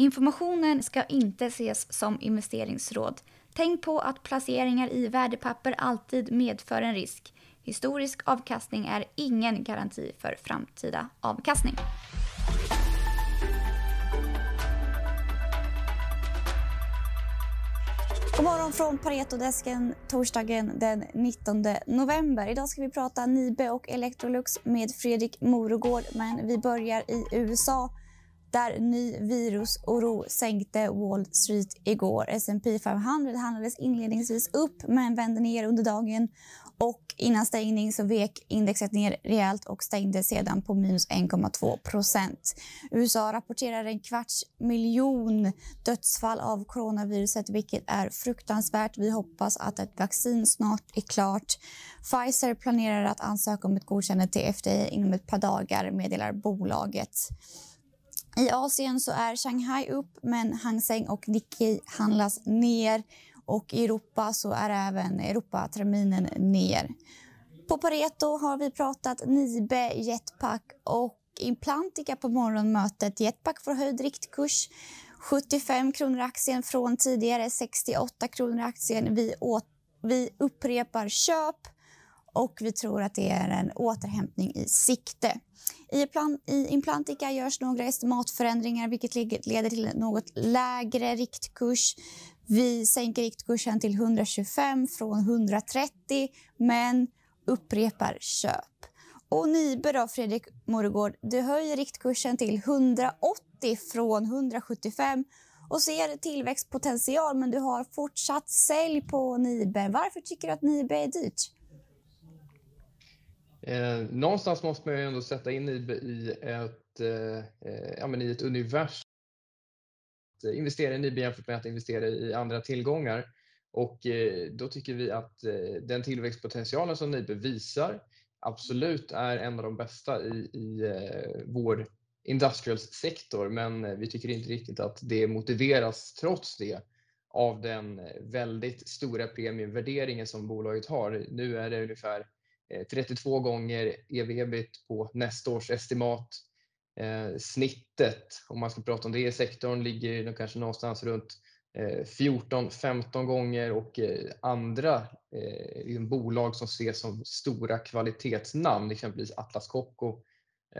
Informationen ska inte ses som investeringsråd. Tänk på att placeringar i värdepapper alltid medför en risk. Historisk avkastning är ingen garanti för framtida avkastning. God morgon från Paretodesken torsdagen den 19 november. Idag ska vi prata Nibe och Electrolux med Fredrik Morogård, men vi börjar i USA där ny virusoro sänkte Wall Street igår. S&P 500 handlades inledningsvis upp men vände ner under dagen och innan stängning så vek indexet ner rejält och stängde sedan på minus 1,2% USA rapporterar en kvarts miljon dödsfall av coronaviruset, vilket är fruktansvärt. Vi hoppas att ett vaccin snart är klart. Pfizer planerar att ansöka om ett godkännande till FDA inom ett par dagar, meddelar bolaget. I Asien så är Shanghai upp, men Hang Seng och Nikkei handlas ner. Och I Europa så är även Europaterminen ner. På Pareto har vi pratat Nibe, Jetpack och Implantica på morgonmötet. Jetpack får höjd riktkurs. 75 kronor aktien från tidigare 68 kronor aktien. Vi, åt, vi upprepar köp och vi tror att det är en återhämtning i sikte. I, plan, I Implantica görs några estimatförändringar vilket leder till något lägre riktkurs. Vi sänker riktkursen till 125 från 130 men upprepar köp. Och Nibe då, Fredrik Moregård, du höjer riktkursen till 180 från 175 och ser tillväxtpotential men du har fortsatt sälj på Nibe. Varför tycker du att Nibe är dyrt? Eh, någonstans måste man ju ändå sätta in i, i, ett, eh, eh, ja, men i ett universum. Investera i Nibe jämfört med att investera i andra tillgångar. Och eh, då tycker vi att eh, den tillväxtpotentialen som Nibe visar absolut är en av de bästa i, i eh, vår industrials-sektor. Men eh, vi tycker inte riktigt att det motiveras trots det av den väldigt stora premievärderingen som bolaget har. Nu är det ungefär Eh, 32 gånger ev-ebit på nästa års estimat. Eh, snittet, om man ska prata om det i sektorn, ligger kanske någonstans runt eh, 14-15 gånger och andra bolag som ses som stora kvalitetsnamn, exempelvis Atlas Copco,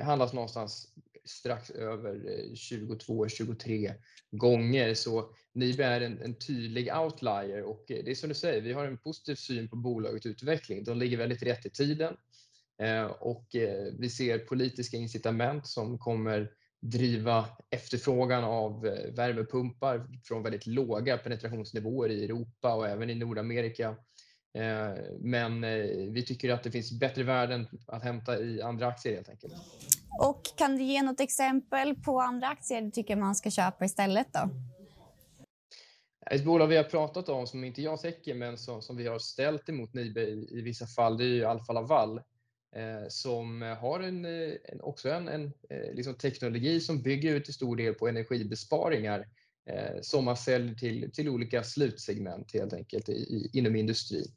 handlas någonstans strax över eh, 22-23 gånger. Så Nibe är en, en, tydlig outlier och eh, det är som du säger, vi har en positiv syn på bolagets utveckling. De ligger väldigt rätt i tiden eh, och vi ser politiska incitament som kommer driva efterfrågan av värmepumpar från väldigt låga penetrationsnivåer i Europa och även i Nordamerika. Men vi tycker att det finns bättre värden att hämta i andra aktier helt enkelt. Och kan du ge något exempel på andra aktier du tycker man ska köpa istället då? Ett bolag vi har pratat om som inte jag täcker men som, som vi har ställt emot Nibe i, i vissa fall det är ju Alfa Laval eh, som har en, eh, en också en, en eh, liksom teknologi som bygger ut till stor del på energibesparingar eh, som man säljer till, till olika slutsegment helt enkelt i, i, inom industrin.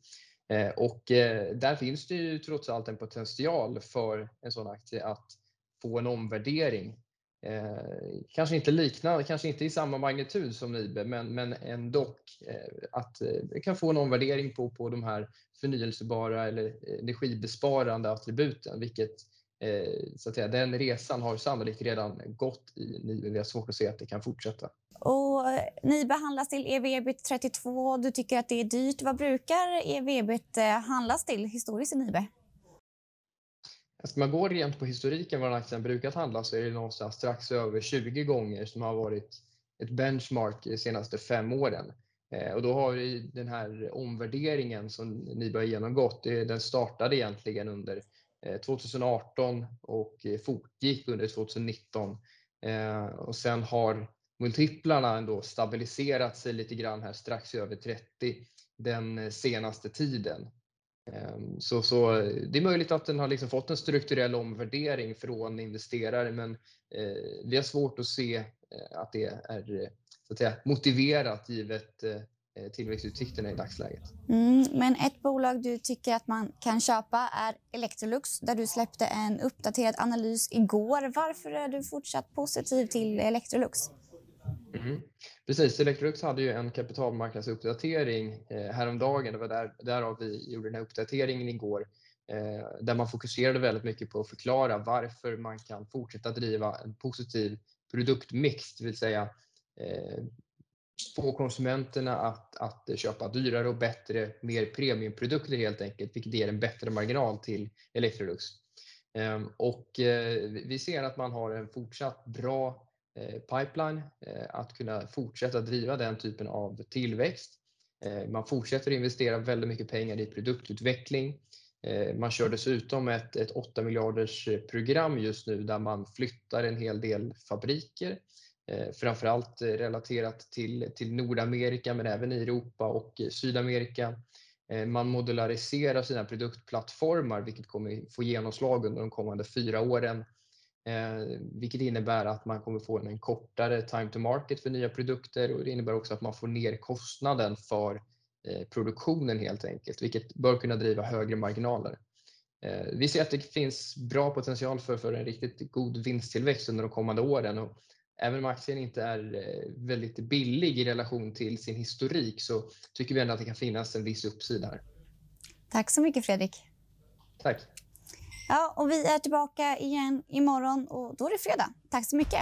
Eh, och eh, där finns det ju trots allt en potential för en sån aktie att få en omvärdering Eh, kanske inte liknande, kanske inte i samma magnitud som Nibe, men, men ändå eh, att eh, kan få en omvärdering på, på de här förnyelsebara eller eh, energibesparande attributen, vilket eh, så att säga, den resan har sannolikt redan gått i Nibe. Vi har svårt att se att det kan fortsätta. Och eh, Nibe handlas till ev-ebit 32. Du tycker att det är dyrt. Vad brukar ev-ebit eh, handlas till historiskt i Nibe? Ska man gå rent på historiken vad aktien brukat handla så är det någonstans strax över 20 gånger som har varit ett benchmark de senaste fem åren. Eh, och då har vi den här omvärderingen som ni har genomgått, den startade egentligen under eh, 2018 och fortgick under 2019. Eh, och sen har multiplarna ändå stabiliserat sig lite grann här strax över 30 den senaste tiden. Ehm, så, så det är möjligt att den har liksom fått en strukturell omvärdering från investerare men eh, vi har svårt att se eh, att det är så att säga, motiverat givet eh, tillväxtutsikterna i dagsläget. Mm, men ett bolag du tycker att man kan köpa är Electrolux där du släppte en uppdaterad analys igår. Varför är du fortsatt positiv till Electrolux? Mm. Precis, Electrolux hade ju en kapitalmarknadsuppdatering eh, häromdagen. Det var där, därav vi gjorde den här uppdateringen igår. Eh, där man fokuserade väldigt mycket på att förklara varför man kan fortsätta driva en positiv produktmix, det vill säga eh, få konsumenterna att, att köpa dyrare och bättre, mer premiumprodukter helt enkelt, vilket ger en bättre marginal till Electrolux. Ehm, och eh, vi ser att man har en fortsatt bra Eh, pipeline eh, att kunna fortsätta driva den typen av tillväxt. Eh, man fortsätter investera väldigt mycket pengar i produktutveckling. Man kör dessutom ett, ett 8 miljarders program just nu där man flyttar en hel del fabriker framförallt relaterat till, till Nordamerika men även i Europa och Sydamerika. Man modulariserar sina produktplattformar vilket kommer få genomslag under de kommande fyra åren. Vilket innebär att man kommer få en kortare time to market för nya produkter och det innebär också att man får ner kostnaden för produktionen helt enkelt, vilket bör kunna driva högre marginaler. Vi ser att det finns bra potential för, för en riktigt god vinsttillväxt under de kommande åren och även om aktien inte är eh, väldigt billig i relation till sin historik så tycker vi ändå att det kan finnas en viss uppsida här. Tack så mycket Fredrik. Tack. Ja, och vi är tillbaka igen imorgon och då är det fredag. Tack så mycket.